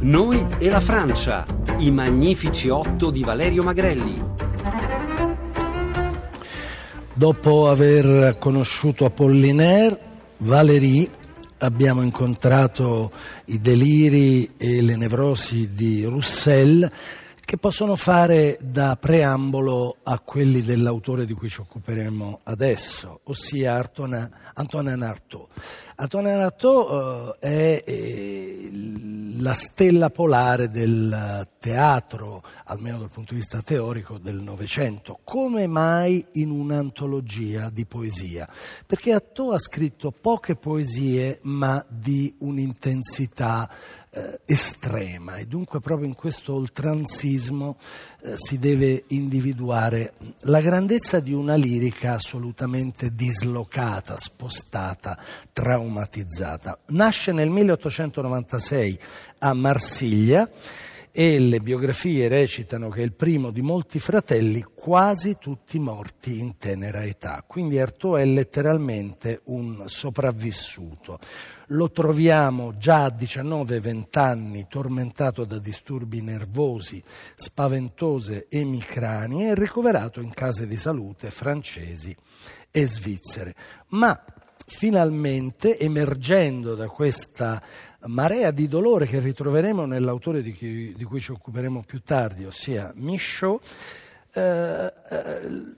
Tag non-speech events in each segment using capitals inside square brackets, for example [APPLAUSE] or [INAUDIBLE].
Noi e la Francia, i magnifici otto di Valerio Magrelli. Dopo aver conosciuto Apollinaire, Valéry, abbiamo incontrato i deliri e le nevrosi di Roussel che possono fare da preambolo a quelli dell'autore di cui ci occuperemo adesso, ossia Antonin Artaud. Antonin Artaud eh, è eh, la stella polare del teatro, almeno dal punto di vista teorico, del Novecento. Come mai in un'antologia di poesia? Perché Artaud ha scritto poche poesie, ma di un'intensità eh, estrema e dunque proprio in questo oltranzismo eh, si deve individuare la grandezza di una lirica assolutamente dislocata, spostata, traumatizzata. Nasce nel 1896 a Marsiglia e le biografie recitano che è il primo di molti fratelli, quasi tutti morti in tenera età. Quindi Artaud è letteralmente un sopravvissuto. Lo troviamo già a 19-20 anni tormentato da disturbi nervosi, spaventose emicranie e ricoverato in case di salute francesi e svizzere. Ma finalmente, emergendo da questa marea di dolore che ritroveremo nell'autore di cui, di cui ci occuperemo più tardi, ossia Michaud, eh, eh,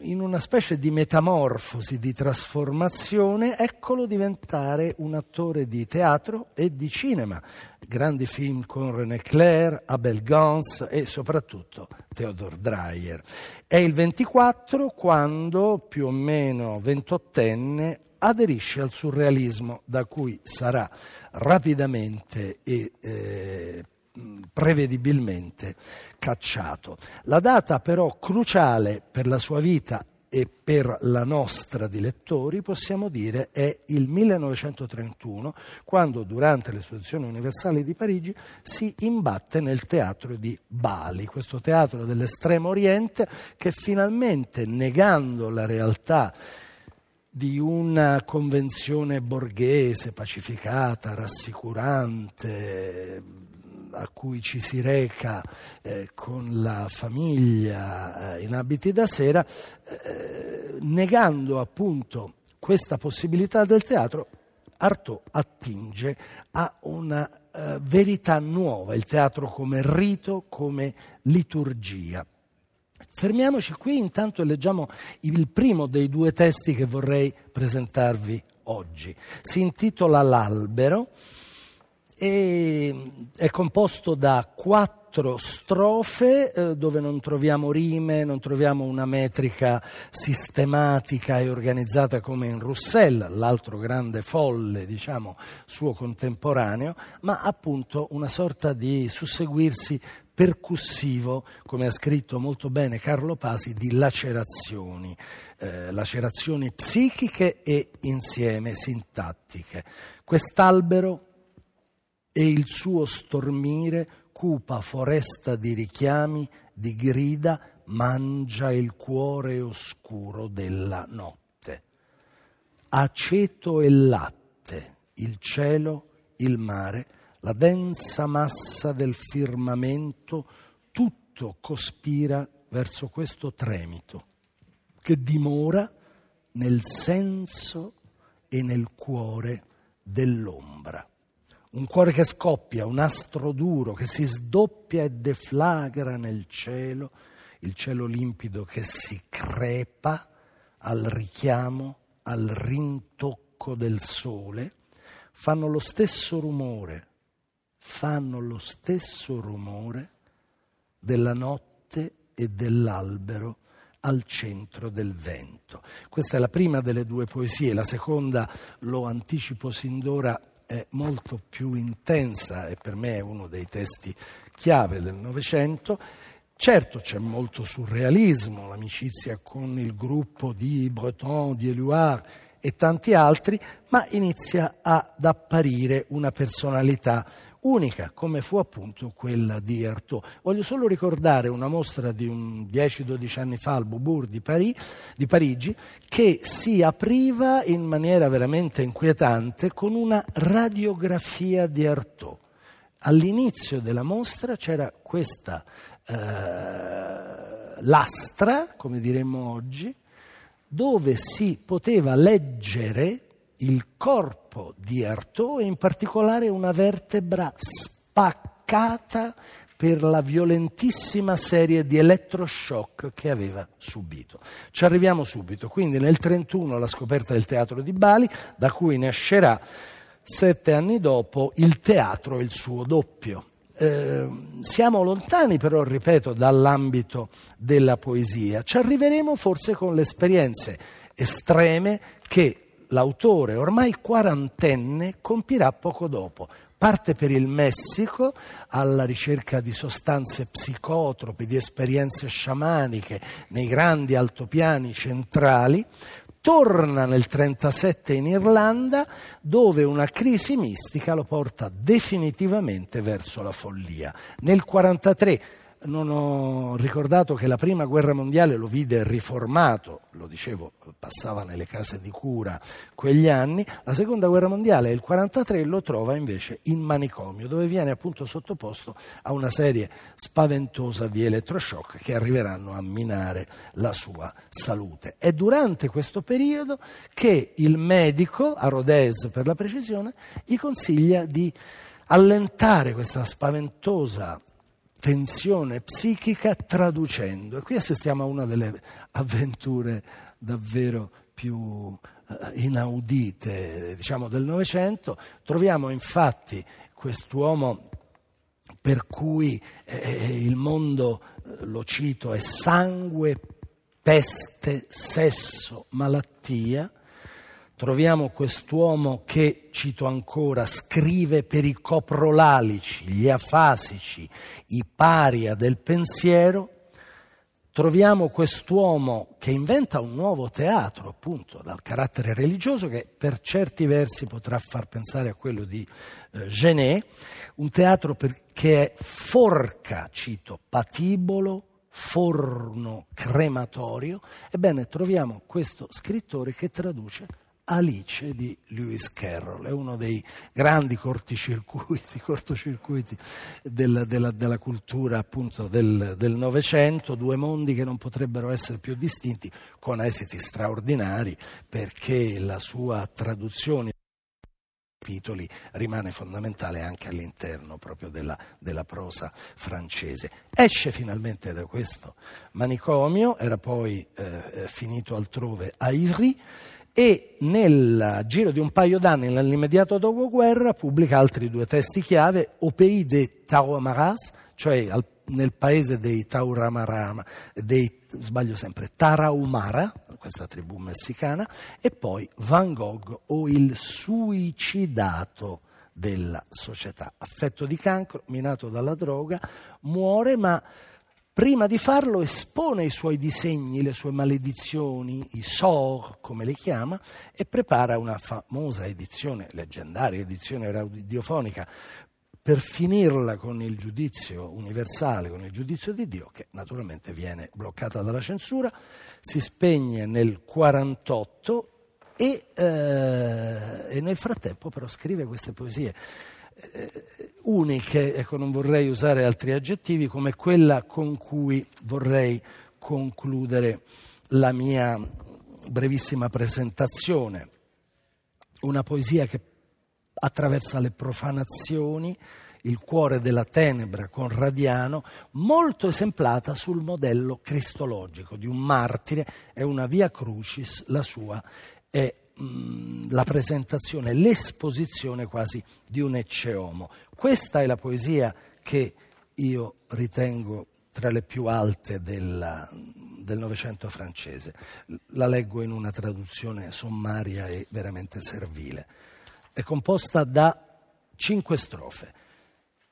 in una specie di metamorfosi, di trasformazione, eccolo diventare un attore di teatro e di cinema. Grandi film con René Clair, Abel Gans e soprattutto Theodor Dreyer. È il 24 quando, più o meno ventottenne, aderisce al surrealismo da cui sarà rapidamente e eh, prevedibilmente cacciato. La data però cruciale per la sua vita e per la nostra di lettori, possiamo dire, è il 1931, quando durante le esposizioni universali di Parigi si imbatte nel teatro di Bali, questo teatro dell'estremo oriente che finalmente, negando la realtà di una convenzione borghese, pacificata, rassicurante, a cui ci si reca eh, con la famiglia eh, in abiti da sera, eh, negando appunto questa possibilità del teatro, Artaud attinge a una eh, verità nuova, il teatro come rito, come liturgia. Fermiamoci qui intanto e leggiamo il primo dei due testi che vorrei presentarvi oggi. Si intitola L'albero e è composto da quattro strofe eh, dove non troviamo rime, non troviamo una metrica sistematica e organizzata come in Roussel, l'altro grande folle, diciamo, suo contemporaneo, ma appunto una sorta di susseguirsi percussivo, come ha scritto molto bene Carlo Pasi, di lacerazioni, eh, lacerazioni psichiche e insieme sintattiche. Quest'albero e il suo stormire, cupa foresta di richiami, di grida, mangia il cuore oscuro della notte. Aceto e latte, il cielo, il mare, la densa massa del firmamento, tutto cospira verso questo tremito che dimora nel senso e nel cuore dell'ombra. Un cuore che scoppia, un astro duro che si sdoppia e deflagra nel cielo, il cielo limpido che si crepa al richiamo, al rintocco del sole, fanno lo stesso rumore, fanno lo stesso rumore della notte e dell'albero al centro del vento. Questa è la prima delle due poesie, la seconda, lo anticipo sin d'ora, è molto più intensa e per me è uno dei testi chiave del Novecento. Certo c'è molto surrealismo, l'amicizia con il gruppo di Breton, di Éluard e tanti altri, ma inizia ad apparire una personalità unica, come fu appunto quella di Artaud. Voglio solo ricordare una mostra di 10-12 anni fa al Beaubourg di, Paris, di Parigi che si apriva in maniera veramente inquietante con una radiografia di Artaud all'inizio della mostra c'era questa eh, lastra, come diremmo oggi, dove si poteva leggere il corpo di Artaud e in particolare una vertebra spaccata per la violentissima serie di elettroshock che aveva subito. Ci arriviamo subito, quindi nel 1931 la scoperta del teatro di Bali, da cui nascerà sette anni dopo il teatro e il suo doppio. Eh, siamo lontani però, ripeto, dall'ambito della poesia. Ci arriveremo forse con le esperienze estreme che l'autore, ormai quarantenne, compirà poco dopo. Parte per il Messico alla ricerca di sostanze psicotrope, di esperienze sciamaniche nei grandi altopiani centrali, torna nel 1937 in Irlanda dove una crisi mistica lo porta definitivamente verso la follia. Nel 1943 non ho ricordato che la prima guerra mondiale lo vide riformato, lo dicevo, passava nelle case di cura quegli anni, la seconda guerra mondiale, il 1943, lo trova invece in manicomio, dove viene appunto sottoposto a una serie spaventosa di elettroshock che arriveranno a minare la sua salute. È durante questo periodo che il medico, a Rodez per la precisione, gli consiglia di allentare questa spaventosa tensione psichica traducendo. E qui assistiamo a una delle avventure davvero più eh, inaudite diciamo, del Novecento. Troviamo infatti quest'uomo per cui eh, il mondo, eh, lo cito, è sangue, peste, sesso, malattia, troviamo quest'uomo che, cito ancora, scrive per i coprolalici, gli afasici, i paria del pensiero, troviamo quest'uomo che inventa un nuovo teatro, appunto, dal carattere religioso che per certi versi potrà far pensare a quello di eh, Genet, un teatro per, che è forca, cito, patibolo, forno crematorio. Ebbene, troviamo questo scrittore che traduce Alice di Lewis Carroll, è uno dei grandi corticircuiti, [LAUGHS] cortocircuiti della, della, della cultura appunto del Novecento, due mondi che non potrebbero essere più distinti con esiti straordinari perché la sua traduzione capitoli rimane fondamentale anche all'interno proprio della, della, prosa francese. Esce finalmente da questo manicomio, era poi eh, eh finito altrove a Ivry e nel giro di un paio d'anni, nell'immediato dopoguerra, pubblica altri due testi chiave, Au pays des Tauamaras, cioè al, nel paese dei Tauramarama, dei, sbaglio sempre, Tarahumara, questa tribù messicana, e poi Van Gogh o il suicidato della società. Affetto di cancro, minato dalla droga, muore ma Prima di farlo espone i suoi disegni, le sue maledizioni, i sor, come le chiama, e prepara una famosa edizione, leggendaria edizione radiofonica, per finirla con il giudizio universale, con il giudizio di Dio, che naturalmente viene bloccata dalla censura, si spegne nel 48 e, eh, e nel frattempo però scrive queste poesie. Eh, uniche, ecco non vorrei usare altri aggettivi, come quella con cui vorrei concludere la mia brevissima presentazione. Una poesia che attraversa le profanazioni, il cuore della tenebra con Radiano, molto esemplata sul modello cristologico di un martire, è una via crucis, la sua è Mm, la presentazione, l'esposizione quasi di un ecce homo. Questa è la poesia che io ritengo tra le più alte della, del Novecento francese. La leggo in una traduzione sommaria e veramente servile. È composta da cinque strofe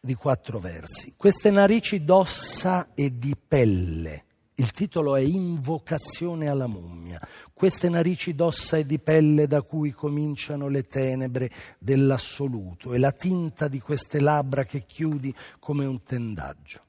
di quattro versi. Queste narici d'ossa e di pelle il titolo è Invocazione alla mummia, queste narici d'ossa e di pelle da cui cominciano le tenebre dell'assoluto e la tinta di queste labbra che chiudi come un tendaggio.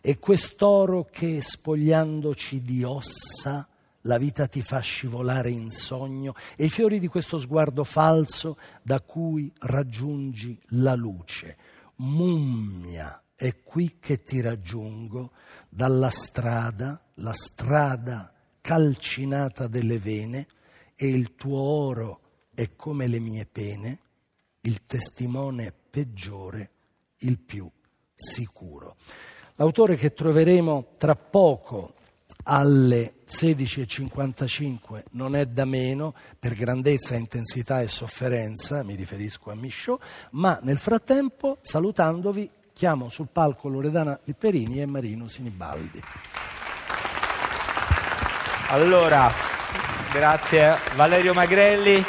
E quest'oro che spogliandoci di ossa la vita ti fa scivolare in sogno e i fiori di questo sguardo falso da cui raggiungi la luce, mummia, è qui che ti raggiungo dalla strada, la strada calcinata delle vene, e il tuo oro è come le mie pene, il testimone peggiore, il più sicuro. L'autore che troveremo tra poco alle 16.55 non è da meno per grandezza, intensità e sofferenza, mi riferisco a Michaud, ma nel frattempo, salutandovi, chiamo sul palco Loredana Lipperini e Marino Sinibaldi. Allora, grazie Valerio Magrelli.